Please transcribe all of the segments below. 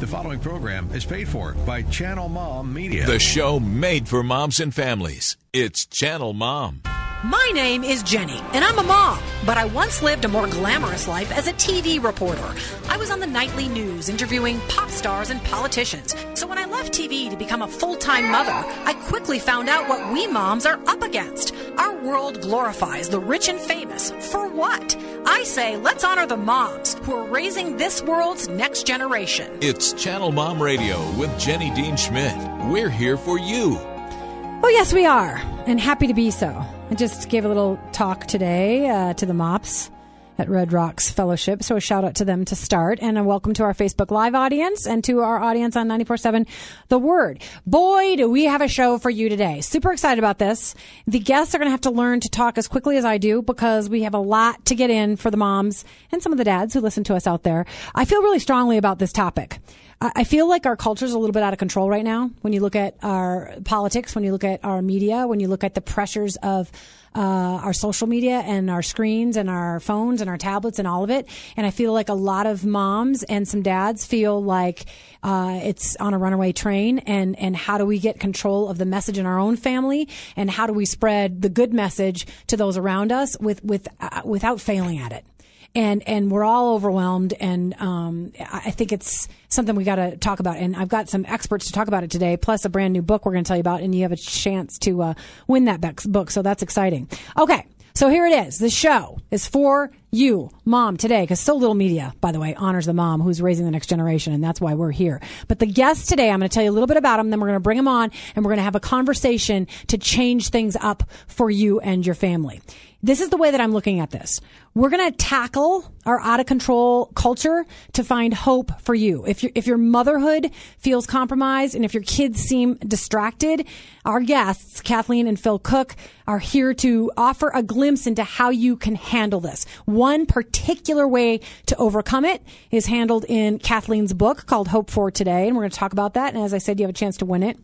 The following program is paid for by Channel Mom Media. The show made for moms and families. It's Channel Mom. My name is Jenny, and I'm a mom, but I once lived a more glamorous life as a TV reporter. I was on the nightly news interviewing pop stars and politicians. So when I left TV to become a full time mother, I quickly found out what we moms are up against. Our world glorifies the rich and famous. For what? I say let's honor the moms who are raising this world's next generation. It's Channel Mom Radio with Jenny Dean Schmidt. We're here for you. Oh, yes, we are, and happy to be so. I just gave a little talk today uh, to the MOPS at Red Rocks Fellowship. So a shout out to them to start and a welcome to our Facebook Live audience and to our audience on 94.7 The Word. Boy, do we have a show for you today. Super excited about this. The guests are going to have to learn to talk as quickly as I do because we have a lot to get in for the moms and some of the dads who listen to us out there. I feel really strongly about this topic. I feel like our culture is a little bit out of control right now. When you look at our politics, when you look at our media, when you look at the pressures of uh, our social media and our screens and our phones and our tablets and all of it. And I feel like a lot of moms and some dads feel like uh, it's on a runaway train. And and how do we get control of the message in our own family? And how do we spread the good message to those around us with with uh, without failing at it? And and we're all overwhelmed. And um, I think it's something we got to talk about. And I've got some experts to talk about it today, plus a brand new book we're going to tell you about, and you have a chance to uh, win that book. So that's exciting. Okay. So here it is. The show is for you, mom, today, because so little media, by the way, honors the mom who's raising the next generation, and that's why we're here. But the guests today, I'm going to tell you a little bit about them, then we're going to bring them on, and we're going to have a conversation to change things up for you and your family. This is the way that I'm looking at this. We're going to tackle our out of control culture to find hope for you. If your if your motherhood feels compromised and if your kids seem distracted, our guests, Kathleen and Phil Cooke, are here to offer a glimpse into how you can handle this. One particular way to overcome it is handled in Kathleen's book called Hope for Today, and we're going to talk about that. And as I said, you have a chance to win it.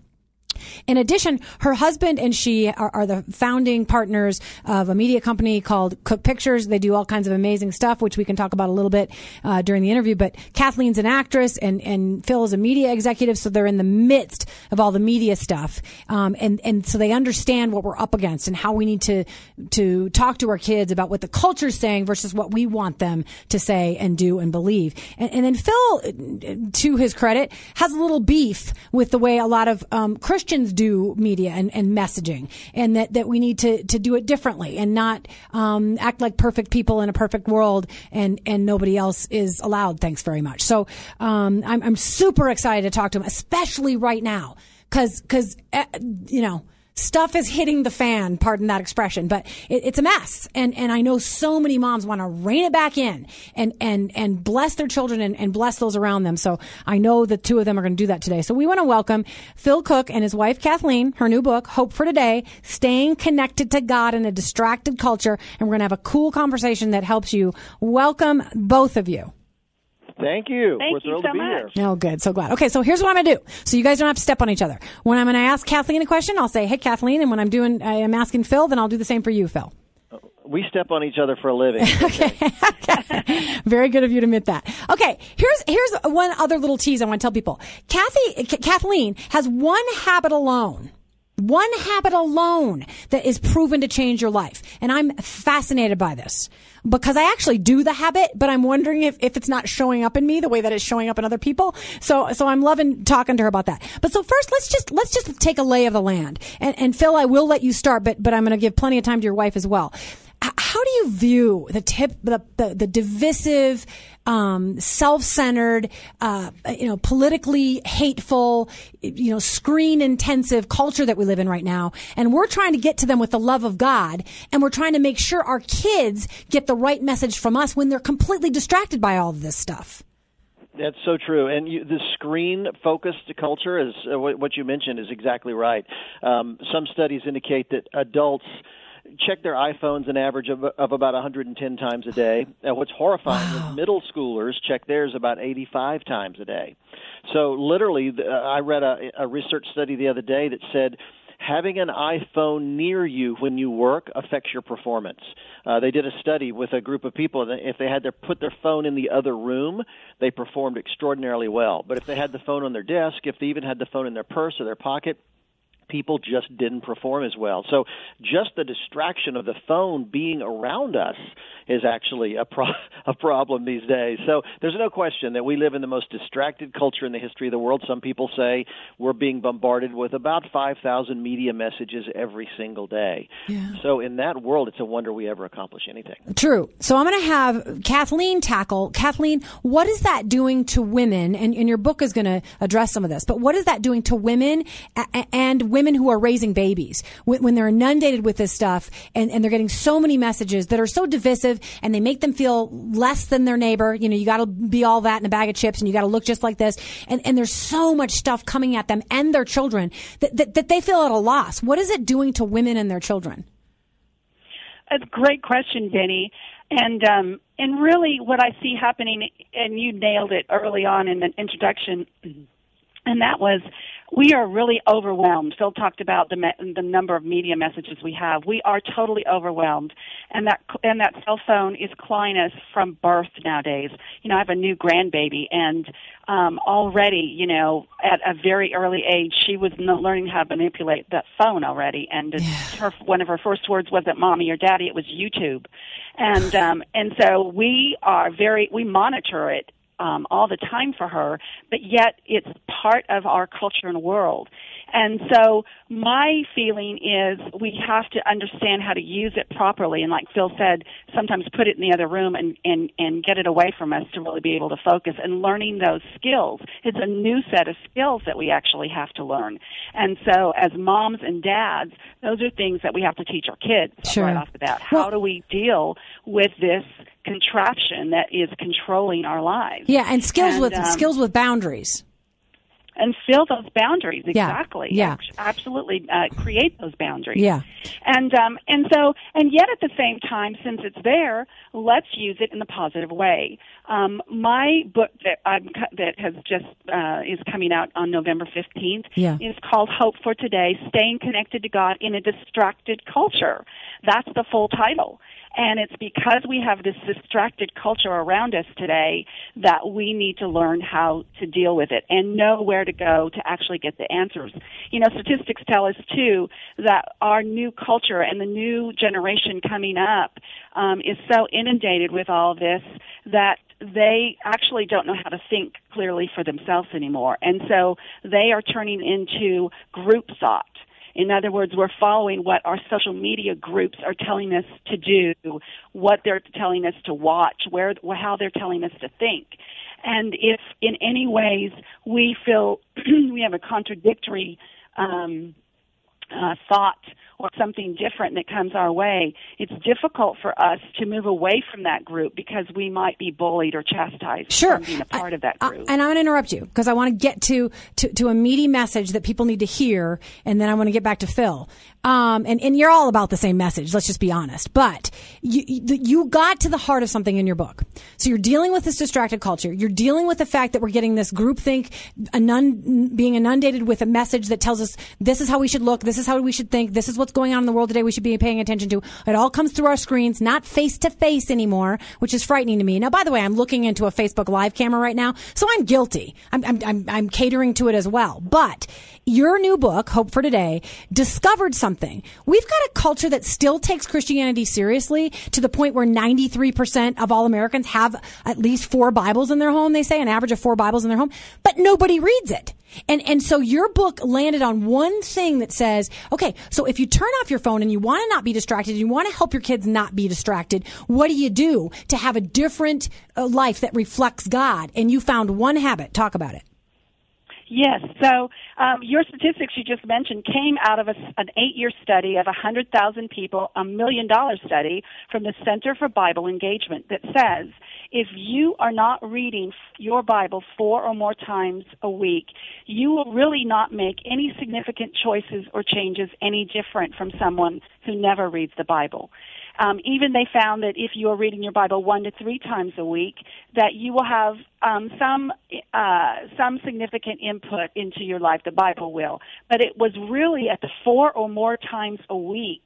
In addition, her husband and she are, are, the founding partners of a media company called Cooke Pictures. They do all kinds of amazing stuff, which we can talk about a little bit uh, during the interview. But Kathleen's an actress, and, and Phil is a media executive, so they're in the midst of all the media stuff, um, and and so they understand what we're up against and how we need to to talk to our kids about what the culture's saying versus what we want them to say and do and believe. And, and then Phil, to his credit, has a little beef with the way a lot of um, Christians Christians do media and, and messaging, and that, that we need to, to do it differently and not um, act like perfect people in a perfect world and, and nobody else is allowed. Thanks very much. So um, I'm, I'm super excited to talk to him, especially right now, because because uh, you know stuff is hitting the fan, pardon that expression, but it, it's a mess. And, and I know so many moms want to rein it back in and, and, and bless their children and, and bless those around them. So I know the two of them are going to do that today. So we want to welcome Phil Cooke and his wife Kathleen, her new book, Hope for Today, Staying Connected to God in a Distracted Culture. And we're going to have a cool conversation that helps you. Welcome both of you. Thank you. Thank We're you thrilled so to be much. here. Oh, good. So glad. Okay, so here's what I'm going to do. So you guys don't have to step on each other. When I'm going to ask Kathleen a question, I'll say, "Hey, Kathleen," and when I'm doing, I am asking Phil, then I'll do the same for you, Phil. Uh, we step on each other for a living. okay. okay. Very good of you to admit that. Okay. Here's here's one other little tease I want to tell people. Kathy, K- Kathleen has one habit alone. One habit alone that is proven to change your life. And I'm fascinated by this because I actually do the habit, but I'm wondering if, if it's not showing up in me the way that it's showing up in other people. So, so I'm loving talking to her about that. But so first, let's just, let's just take a lay of the land. And, and Phil, I will let you start, but, but I'm going to give plenty of time to your wife as well. How do you view the tip, the, the, the divisive, um, self-centered, uh, you know, politically hateful, you know, screen intensive culture that we live in right now. And we're trying to get to them with the love of God. And we're trying to make sure our kids get the right message from us when they're completely distracted by all of this stuff. That's so true. And you, the screen focused culture is uh, what you mentioned is exactly right. Um, some studies indicate that adults check their iPhones an average of, of about 110 times a day. And what's horrifying wow. is middle schoolers check theirs about 85 times a day. So literally, uh, I read a, a research study the other day that said having an iPhone near you when you work affects your performance. Uh, they did a study with a group of people, and if they had to put their phone in the other room, they performed extraordinarily well. But if they had the phone on their desk, if they even had the phone in their purse or their pocket, people just didn't perform as well. So just the distraction of the phone being around us is actually a pro- a problem these days. So there's no question that we live in the most distracted culture in the history of the world. Some people say we're being bombarded with about 5,000 media messages every single day. Yeah. So in that world, it's a wonder we ever accomplish anything. True. So I'm going to have Kathleen tackle. Kathleen, what is that doing to women? And, and your book is going to address some of this, but what is that doing to women and women who are raising babies when, when they're inundated with this stuff and, and they're getting so many messages that are so divisive and they make them feel less than their neighbor. You know, you got to be all that in a bag of chips and you got to look just like this. And, and there's so much stuff coming at them and their children that, that, that they feel at a loss. What is it doing to women and their children? That's a great question, Benny. And um, and really, what I see happening, and you nailed it early on in the introduction, and that was we are really overwhelmed. Phil talked about the me- the number of media messages we have. We are totally overwhelmed, and that and that cell phone is clawing us from birth nowadays. You know, I have a new grandbaby, and um, already, you know, at a very early age, she was learning how to manipulate that phone already. And yeah. her one of her first words wasn't "mommy" or "daddy"; it was YouTube. And um, and so we are very we monitor it um, all the time for her, but yet it's part of our culture and world. And so my feeling is we have to understand how to use it properly. And like Phil said, sometimes put it in the other room and, and, and get it away from us to really be able to focus and learning those skills. It's a new set of skills that we actually have to learn. And so as moms and dads, those are things that we have to teach our kids sure. right off the bat. How well, do we deal with this contraption that is controlling our lives? Yeah, and skills and, with um, skills with boundaries and fill those boundaries exactly. Yeah, yeah. absolutely uh, create those boundaries. Yeah, and um, and so and yet at the same time, since it's there, let's use it in the positive way. Um, my book that I'm that has just uh, is coming out on November fifteenth yeah. is called Hope for Today: Staying Connected to God in a Distracted Culture. That's the full title. And it's because we have this distracted culture around us today that we need to learn how to deal with it and know where to go to actually get the answers. You know, statistics tell us too that our new culture and the new generation coming up um, is so inundated with all this that they actually don't know how to think clearly for themselves anymore. And so they are turning into group thought in other words, we're following what our social media groups are telling us to do, what they're telling us to watch, where, how they're telling us to think. And if in any ways we feel we have a contradictory um, uh, thought or something different that comes our way, it's difficult for us to move away from that group because we might be bullied or chastised sure. being a part I, of that group. I, and I'm going to interrupt you because I want to get to, to, to a meaty message that people need to hear, and then I want to get back to Phil. Um, and, and you're all about the same message. Let's just be honest. But you, you got to the heart of something in your book. So you're dealing with this distracted culture. You're dealing with the fact that we're getting this groupthink, inund- being inundated with a message that tells us this is how we should look, this is how we should think, this is what's going on in the world today we should be paying attention to. It all comes through our screens, not face to face anymore, which is frightening to me. Now, by the way, I'm looking into a Facebook live camera right now, so I'm guilty. I'm, I'm, I'm, I'm catering to it as well. But your new book, Hope for Today, discovered something. We've got a culture that still takes Christianity seriously to the point where 93% of all Americans have at least four Bibles in their home. They say an average of four Bibles in their home, but nobody reads it. And, and so your book landed on one thing that says, okay, so if you turn off your phone and you want to not be distracted, and you want to help your kids not be distracted, what do you do to have a different uh, life that reflects God? And you found one habit. Talk about it. Yes. So um, your statistics you just mentioned came out of a, an eight-year study of 100,000 people, a million-dollar study from the Center for Bible Engagement that says if you are not reading your Bible four or more times a week, you will really not make any significant choices or changes any different from someone who never reads the Bible. Um, even they found that if you are reading your Bible one to three times a week, that you will have um, some uh, some significant input into your life. The Bible will, but it was really at the four or more times a week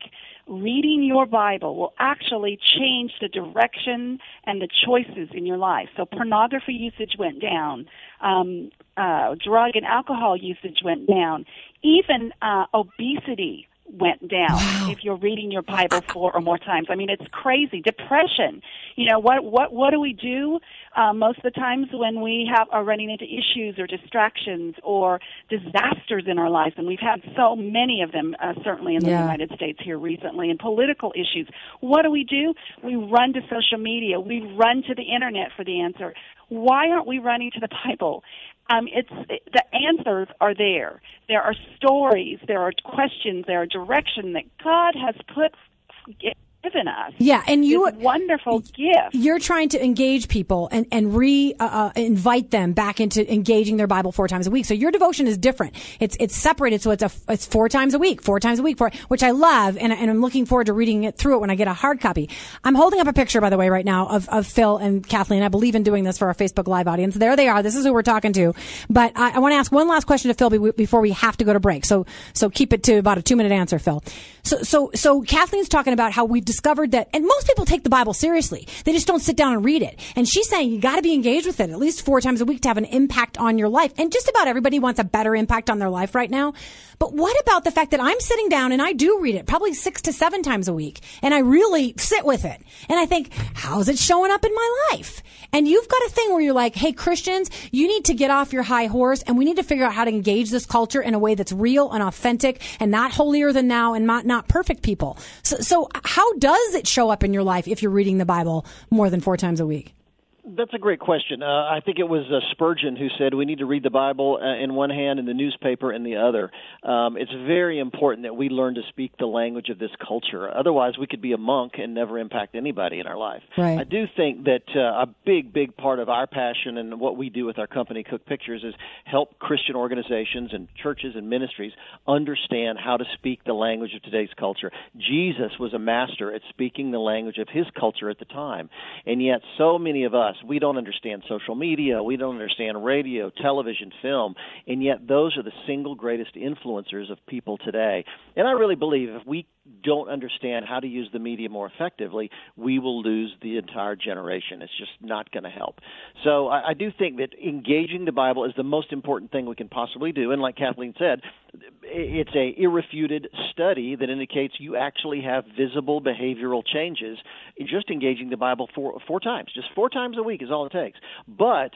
reading your Bible will actually change the direction and the choices in your life. So pornography usage went down, um, uh, drug and alcohol usage went down, even uh, obesity went down wow. if you're reading your Bible four or more times. I mean, it's crazy. Depression. You know what? What what do we do uh, most of the times when we have are running into issues or distractions or disasters in our lives? And we've had so many of them, uh, certainly in the yeah. United States here recently, and political issues. What do we do? We run to social media. We run to the internet for the answer. Why aren't we running to the Bible? Um, it's the answers are there. There are stories, there are questions, there are direction that God has put given us. Yeah, and you wonderful gift. You're trying to engage people and and re uh, uh, invite them back into engaging their Bible four times a week. So your devotion is different. It's it's separated, so it's a it's four times a week, four times a week, for which I love, and and I'm looking forward to reading it through it when I get a hard copy. I'm holding up a picture, by the way, right now of of Phil and Kathleen. I believe in doing this for our Facebook Live audience. There they are. This is who we're talking to. But I, I want to ask one last question to Phil before we have to go to break. So so keep it to about a two minute answer, Phil. So so so Kathleen's talking about how we discovered that, and most people take the Bible seriously. They just don't sit down and read it. And she's saying you got to be engaged with it at least four times a week to have an impact on your life. And just about everybody wants a better impact on their life right now. But what about the fact that I'm sitting down and I do read it probably six to seven times a week and I really sit with it. And I think, how's it showing up in my life? And you've got a thing where you're like, hey, Christians, you need to get off your high horse and we need to figure out how to engage this culture in a way that's real and authentic and not holier than now and not, not perfect people. So, so how does it show up in your life if you're reading the Bible more than four times a week? That's a great question. Uh, I think it was uh, Spurgeon who said we need to read the Bible uh, in one hand and the newspaper in the other. Um, it's very important that we learn to speak the language of this culture. Otherwise, we could be a monk and never impact anybody in our life. Right. I do think that uh, a big, big part of our passion and what we do with our company, Cooke Pictures, is help Christian organizations and churches and ministries understand how to speak the language of today's culture. Jesus was a master at speaking the language of his culture at the time, and yet so many of us we don't understand social media. We don't understand radio, television, film. And yet, those are the single greatest influencers of people today. And I really believe if we don't understand how to use the media more effectively, we will lose the entire generation. It's just not going to help. So I, I do think that engaging the Bible is the most important thing we can possibly do. And like Kathleen said, it's a irrefuted study that indicates you actually have visible behavioral changes just engaging the Bible four four times. Just four times a week is all it takes. But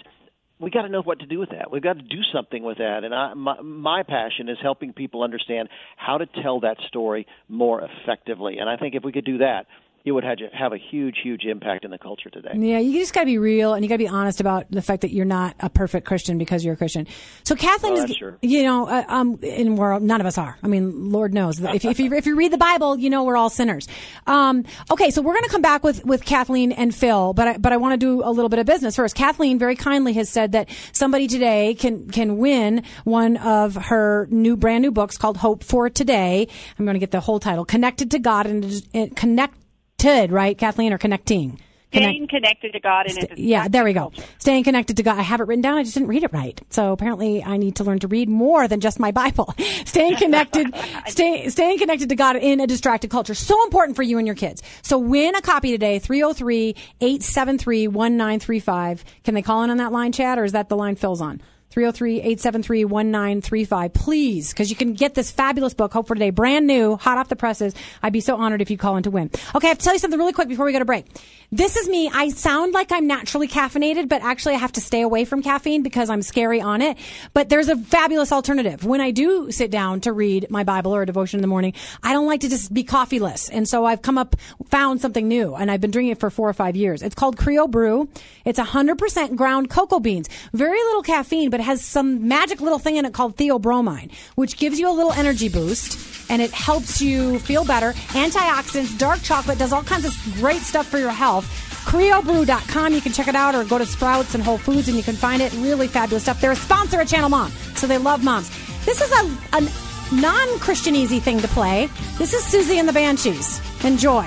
we got to know what to do with that. We've got to do something with that. And I, my, my passion is helping people understand how to tell that story more effectively. And I think if we could do that, it would have, have a huge, huge impact in the culture today. Yeah, you just got to be real and you got to be honest about the fact that you're not a perfect Christian because you're a Christian. So Kathleen oh, is, sure. you know, uh, um, in world, none of us are. I mean, Lord knows. if, if, you, if you read the Bible, you know we're all sinners. Um, okay, so we're going to come back with, with Kathleen and Phil, but I, but I want to do a little bit of business first. Kathleen very kindly has said that somebody today can, can win one of her new, brand new books called Hope for Today. I'm going to get the whole title, Connected to God and Connect connected, right, Kathleen, or connecting? Staying connected to God and St- yeah, there we go. Staying connected to God. I have it written down. I just didn't read it right. So apparently, I need to learn to read more than just my Bible. staying connected, stay, staying connected to God in a distracted culture. So important for you and your kids. So win a copy today. 303-873-1935. Can they call in on that line, Chad, or is that the line Phil's on? 303-873-1935. Please, because you can get this fabulous book, Hope for Today, brand new, hot off the presses. I'd be so honored if you call in to win. Okay, I have to tell you something really quick before we go to break. This is me. I sound like I'm naturally caffeinated, but actually I have to stay away from caffeine because I'm scary on it. But there's a fabulous alternative. When I do sit down to read my Bible or a devotion in the morning, I don't like to just be coffeeless. And so I've come up, found something new, and I've been drinking it for four or five years. It's called Crio Bru. It's 100% ground cocoa beans. Very little caffeine, but has some magic little thing in it called theobromine, which gives you a little energy boost and it helps you feel better. Antioxidants, dark chocolate, does all kinds of great stuff for your health. CrioBru.com. You can check it out or go to Sprouts and Whole Foods and you can find it. Really fabulous stuff. They're a sponsor of Channel Mom, so they love moms. This is a, a non Christian easy thing to play. This is Siouxsie and the Banshees. Enjoy.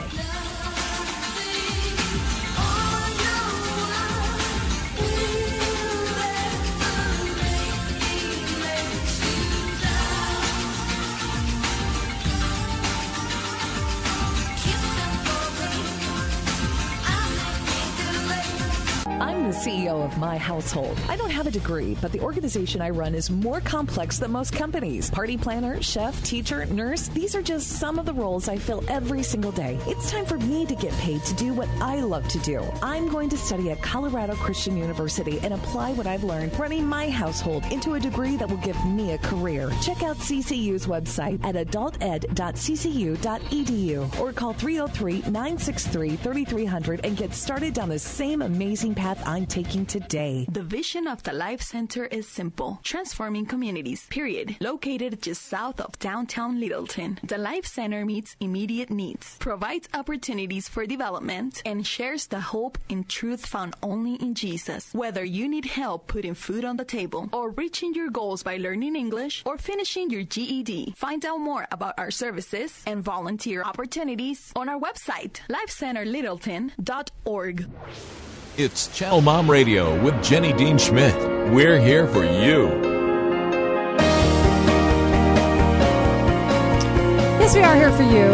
My household. I don't have a degree, but the organization I run is more complex than most companies. Party planner, chef, teacher, nurse, these are just some of the roles I fill every single day. It's time for me to get paid to do what I love to do. I'm going to study at Colorado Christian University and apply what I've learned running my household into a degree that will give me a career. Check out CCU's website at adulted.ccu.edu or call 303 963 3300 and get started down the same amazing path I'm taking today. The vision of the Life Center is simple transforming communities, period. Located just south of downtown Littleton, the Life Center meets immediate needs, provides opportunities for development, and shares the hope and truth found only in Jesus. Whether you need help putting food on the table, or reaching your goals by learning English, or finishing your GED, find out more about our services and volunteer opportunities on our website, lifecenterlittleton.org. It's Channel Mom Radio with Jenny Dean Schmidt. We're here for you. Yes, we are here for you.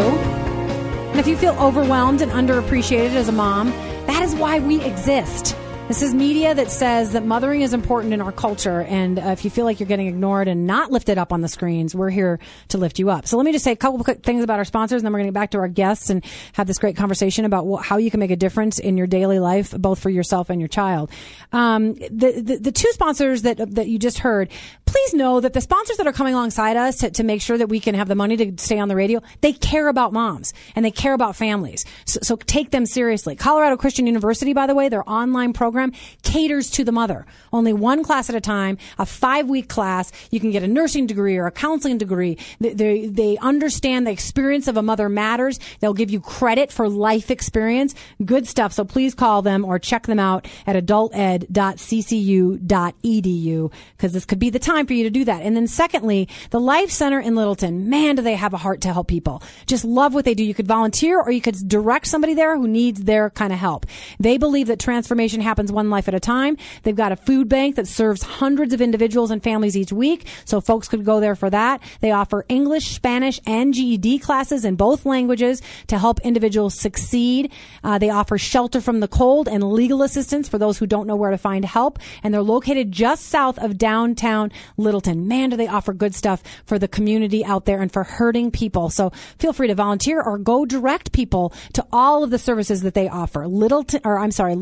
And if you feel overwhelmed and underappreciated as a mom, that is why we exist. This is media that says that mothering is important in our culture. And uh, if you feel like you're getting ignored and not lifted up on the screens, we're here to lift you up. So let me just say a couple quick things about our sponsors, and then we're going to get back to our guests and have this great conversation about how you can make a difference in your daily life, both for yourself and your child. Um, the, the, the two sponsors that that you just heard, please know that the sponsors that are coming alongside us to, to make sure that we can have the money to stay on the radio, they care about moms and they care about families. So, so take them seriously. Colorado Christian University, by the way, their online program caters to the mother. Only one class at a time, a five week class. You can get a nursing degree or a counseling degree. They, they, they understand the experience of a mother matters. They'll give you credit for life experience. Good stuff. So please call them or check them out at adulted.ccu.edu because this could be the time for you to do that. And then secondly, the Life Center in Littleton, man, do they have a heart to help people. Just love what they do. You could volunteer or you could direct somebody there who needs their kind of help. They believe that transformation happens one life at a time. They've got a food bank that serves hundreds of individuals and families each week. So folks could go there for that. They offer English, Spanish, and GED classes in both languages to help individuals succeed. Uh, they offer shelter from the cold and legal assistance for those who don't know where to find help. And they're located just south of downtown Littleton. Man, do they offer good stuff for the community out there and for hurting people. So feel free to volunteer or go direct people to all of the services that they offer. Littleton, or I'm sorry,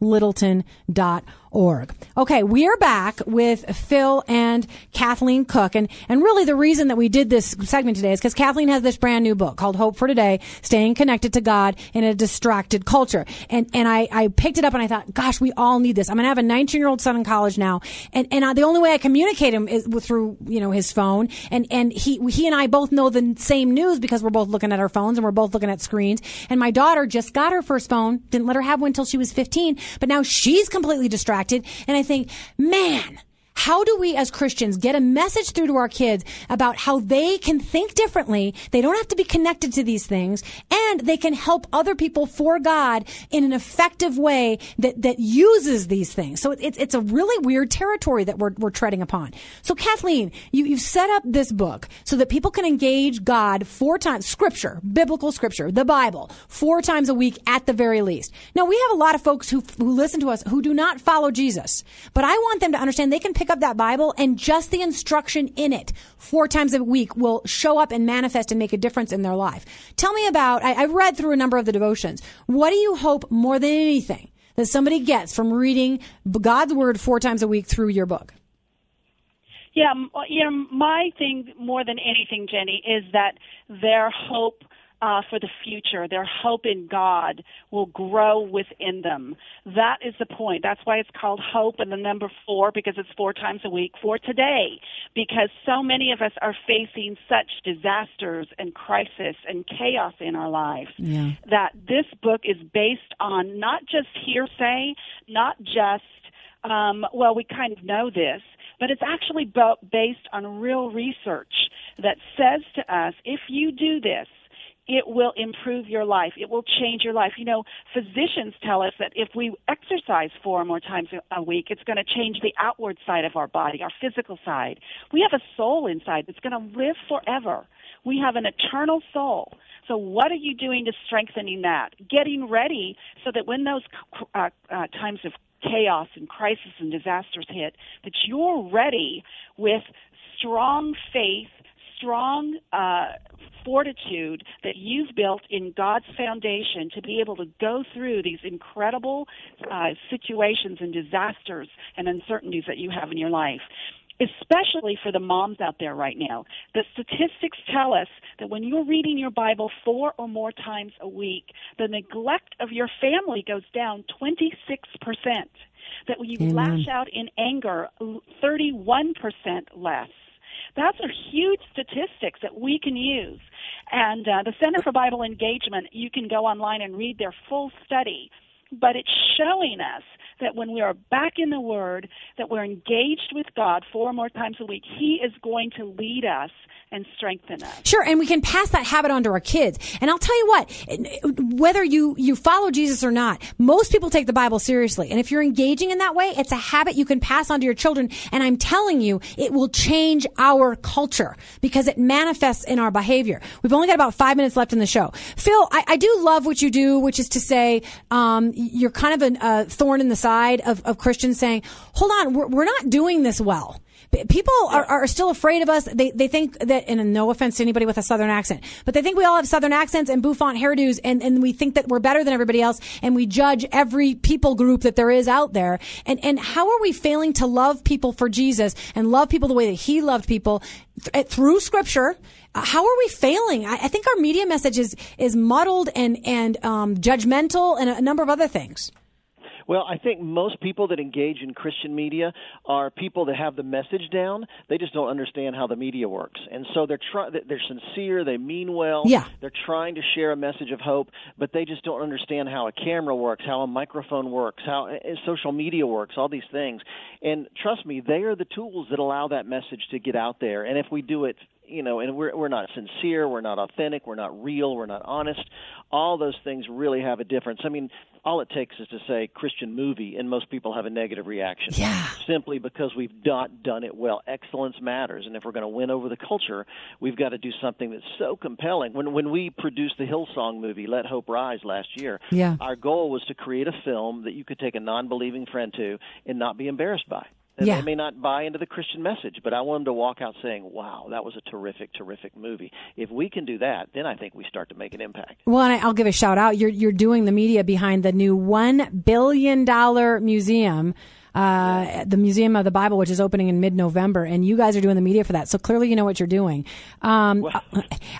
lifecenterlittleton.org org. Okay, we are back with Phil and Kathleen Cooke. And, and really the reason that we did this segment today is because Kathleen has this brand new book called Hope for Today, Staying Connected to God in a Distracted Culture. And, and I, I picked it up and I thought, gosh, we all need this. I'm going to have a 19 year old son in college now. And, and I, the only way I communicate him is through, you know, his phone. And, and he, he and I both know the same news because we're both looking at our phones and we're both looking at screens. And my daughter just got her first phone, didn't let her have one until she was 15, but now she's completely distracted and I think, man, how do we as Christians get a message through to our kids about how they can think differently? They don't have to be connected to these things and they can help other people for God in an effective way that, that uses these things. So it's, it's a really weird territory that we're, we're treading upon. So Kathleen, you, you've set up this book so that people can engage God four times, scripture, biblical scripture, the Bible, four times a week at the very least. Now we have a lot of folks who, who listen to us who do not follow Jesus, but I want them to understand they can pick pick up that Bible and just the instruction in it four times a week will show up and manifest and make a difference in their life. Tell me about, I, I've read through a number of the devotions. What do you hope more than anything that somebody gets from reading God's word four times a week through your book? Yeah, you know, my thing more than anything, Jenny, is that their hope uh, for the future. Their hope in God will grow within them. That is the point. That's why it's called hope and the number four because it's four times a week for today. Because so many of us are facing such disasters and crisis and chaos in our lives yeah. that this book is based on not just hearsay, not just um, well, we kind of know this, but it's actually based on real research that says to us, if you do this, it will improve your life. It will change your life. You know, physicians tell us that if we exercise four or more times a week, it's going to change the outward side of our body, our physical side. We have a soul inside that's going to live forever. We have an eternal soul. So, what are you doing to strengthening that? Getting ready so that when those uh, uh, times of chaos and crisis and disasters hit, that you're ready with strong faith, strong uh, fortitude that you've built in God's foundation to be able to go through these incredible uh, situations and disasters and uncertainties that you have in your life especially for the moms out there right now. The statistics tell us that when you're reading your Bible four or more times a week, the neglect of your family goes down 26%. That when you Amen. lash out in anger, 31% less. That's are huge statistics that we can use. And uh, the Center for Bible Engagement, you can go online and read their full study. But it's showing us that when we are back in the Word, that we're engaged with God four more times a week, He is going to lead us and strengthen us. Sure, and we can pass that habit on to our kids. And I'll tell you what, whether you, you follow Jesus or not, most people take the Bible seriously. And if you're engaging in that way, it's a habit you can pass on to your children. And I'm telling you, it will change our culture because it manifests in our behavior. We've only got about five minutes left in the show. Phil, I, I do love what you do, which is to say, um, you're kind of a uh, thorn in the side of, of Christians saying, hold on, we're, we're not doing this well. People are, are still afraid of us. They, they think that, and no offense to anybody with a southern accent, but they think we all have southern accents and bouffant hairdos and, and we think that we're better than everybody else and we judge every people group that there is out there. And, and how are we failing to love people for Jesus and love people the way that he loved people th- through scripture? Uh, How are we failing? I, I think our media message is, is muddled and, and, um, judgmental and a number of other things. Well, I think most people that engage in Christian media are people that have the message down. They just don't understand how the media works, and so they're try- they're sincere. They mean well. Yeah. They're trying to share a message of hope, but they just don't understand how a camera works, how a microphone works, how uh, social media works, all these things. And trust me, they are the tools that allow that message to get out there. And if we do it you know, and we're we're not sincere, we're not authentic, we're not real, we're not honest. All those things really have a difference. I mean, all it takes is to say Christian movie, and most people have a negative reaction. Yeah. Simply because we've not done it well. Excellence matters, and if we're going to win over the culture, we've got to do something that's so compelling. When when we produced the Hillsong movie, Let Hope Rise, last year, Yeah. our goal was to create a film that you could take a non-believing friend to and not be embarrassed by. And Yeah. They may not buy into the Christian message, but I want them to walk out saying, "Wow, that was a terrific, terrific movie." If we can do that, then I think we start to make an impact. Well, and I- I'll give a shout out. You're you're doing the media behind the new one billion dollar museum, uh, the Museum of the Bible, which is opening in mid November, and you guys are doing the media for that. So clearly, you know what you're doing. Um,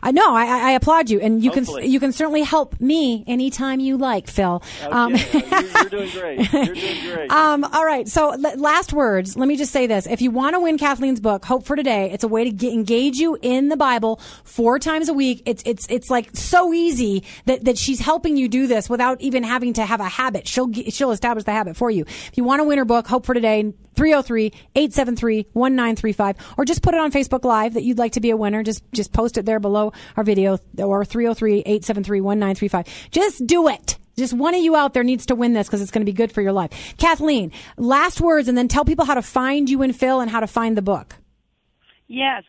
I know. I, I applaud you, and you Hopefully. can you can certainly help me anytime you like, Phil. Um, Okay, you're, you're doing great. You're doing great. Um, all right. So, l- last words. Let me just say this: if you want to win Kathleen's book, Hope for Today, it's a way to get, engage you in the Bible four times a week. It's it's it's like so easy that that she's helping you do this without even having to have a habit. She'll she'll establish the habit for you. If you want to win her book, Hope for Today. 303-873-1935 or just put it on Facebook Live that you'd like to be a winner. Just just post it there below our video or 303-873-1935. Just do it. Just one of you out there needs to win this because it's going to be good for your life. Kathleen, last words and then tell people how to find you and Phil and how to find the book. Yes.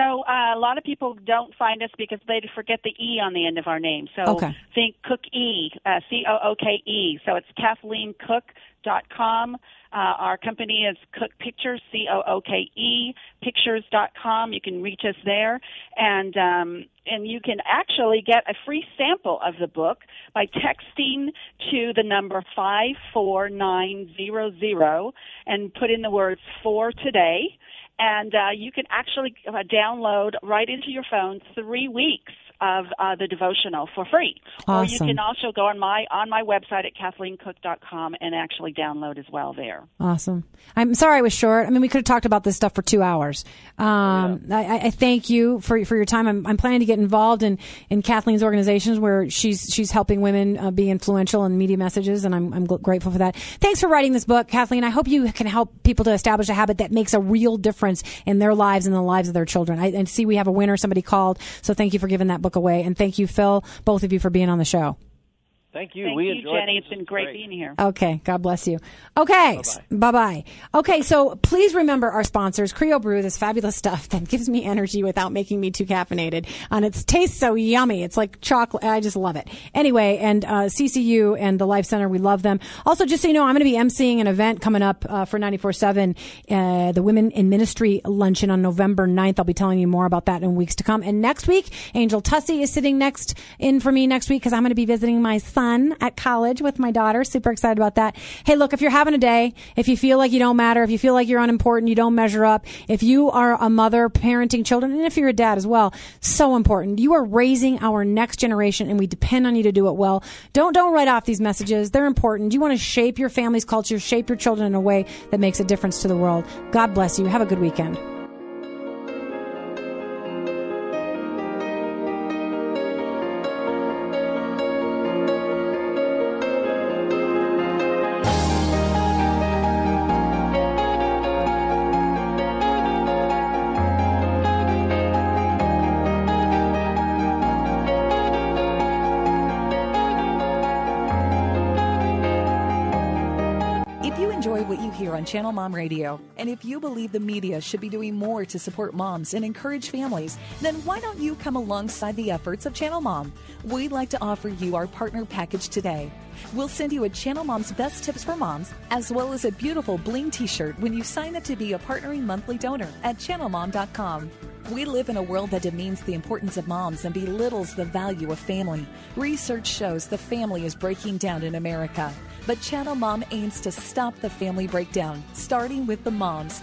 So uh, a lot of people don't find us because they forget the e on the end of our name. So Okay. think Cook E, uh, C O O K E. So it's KathleenCooke.com. Uh, our company is Cooke Pictures, C O O K E Pictures.com. You can reach us there, and um, and you can actually get a free sample of the book by texting to the number five four nine zero zero and put in the words for today and uh, you can actually uh, download right into your phone three weeks of uh, the devotional for free. Or you can also go on my on my website at kathleencooke.com and actually download as well there. Awesome. I'm sorry I was short. I mean, we could have talked about this stuff for two hours. Um, I, I- I thank you for for your time. I'm, I'm planning to get involved in, in Kathleen's organizations where she's she's helping women uh, be influential in media messages, and I'm I'm gl- grateful for that. Thanks for writing this book, Kathleen. I hope you can help people to establish a habit that makes a real difference in their lives and the lives of their children. I, and see we have a winner. Somebody called, so thank you for giving that book away, and thank you, Phil, both of you for being on the show. Thank you. Thank we you, enjoyed Jenny. it. It's This been is great, being here. Okay, God bless you. Okay, bye bye. Okay, so please remember our sponsors, Crio Bru, this fabulous stuff that gives me energy without making me too caffeinated, and it tastes so yummy. It's like chocolate. I just love it. Anyway, and uh, CCU and the Life Center, we love them. Also, just so you know, I'm going to be emceeing an event coming up uh, for 94.7, uh, the Women in Ministry Luncheon on November 9th. I'll be telling you more about that in weeks to come. And next week, Angel Tussey is sitting next in for me next week because I'm going to be visiting my son at college with my daughter. Super excited about that. Hey, look, if you're having a day, if you feel like you don't matter, if you feel like you're unimportant, you don't measure up, if you are a mother parenting children, and if you're a dad as well, so important. You are raising our next generation and we depend on you to do it well. Don't, don't write off these messages. They're important. You want to shape your family's culture, shape your children in a way that makes a difference to the world. God bless you. Have a good weekend. Mom Radio, and if you believe the media should be doing more to support moms and encourage families, then why don't you come alongside the efforts of Channel Mom? We'd like to offer you our partner package today. We'll send you a Channel Mom's Best Tips for Moms, as well as a beautiful bling t shirt when you sign up to be a partnering monthly donor at channelmom.com. We live in a world that demeans the importance of moms and belittles the value of family. Research shows the family is breaking down in America. But Channel Mom aims to stop the family breakdown, starting with the moms.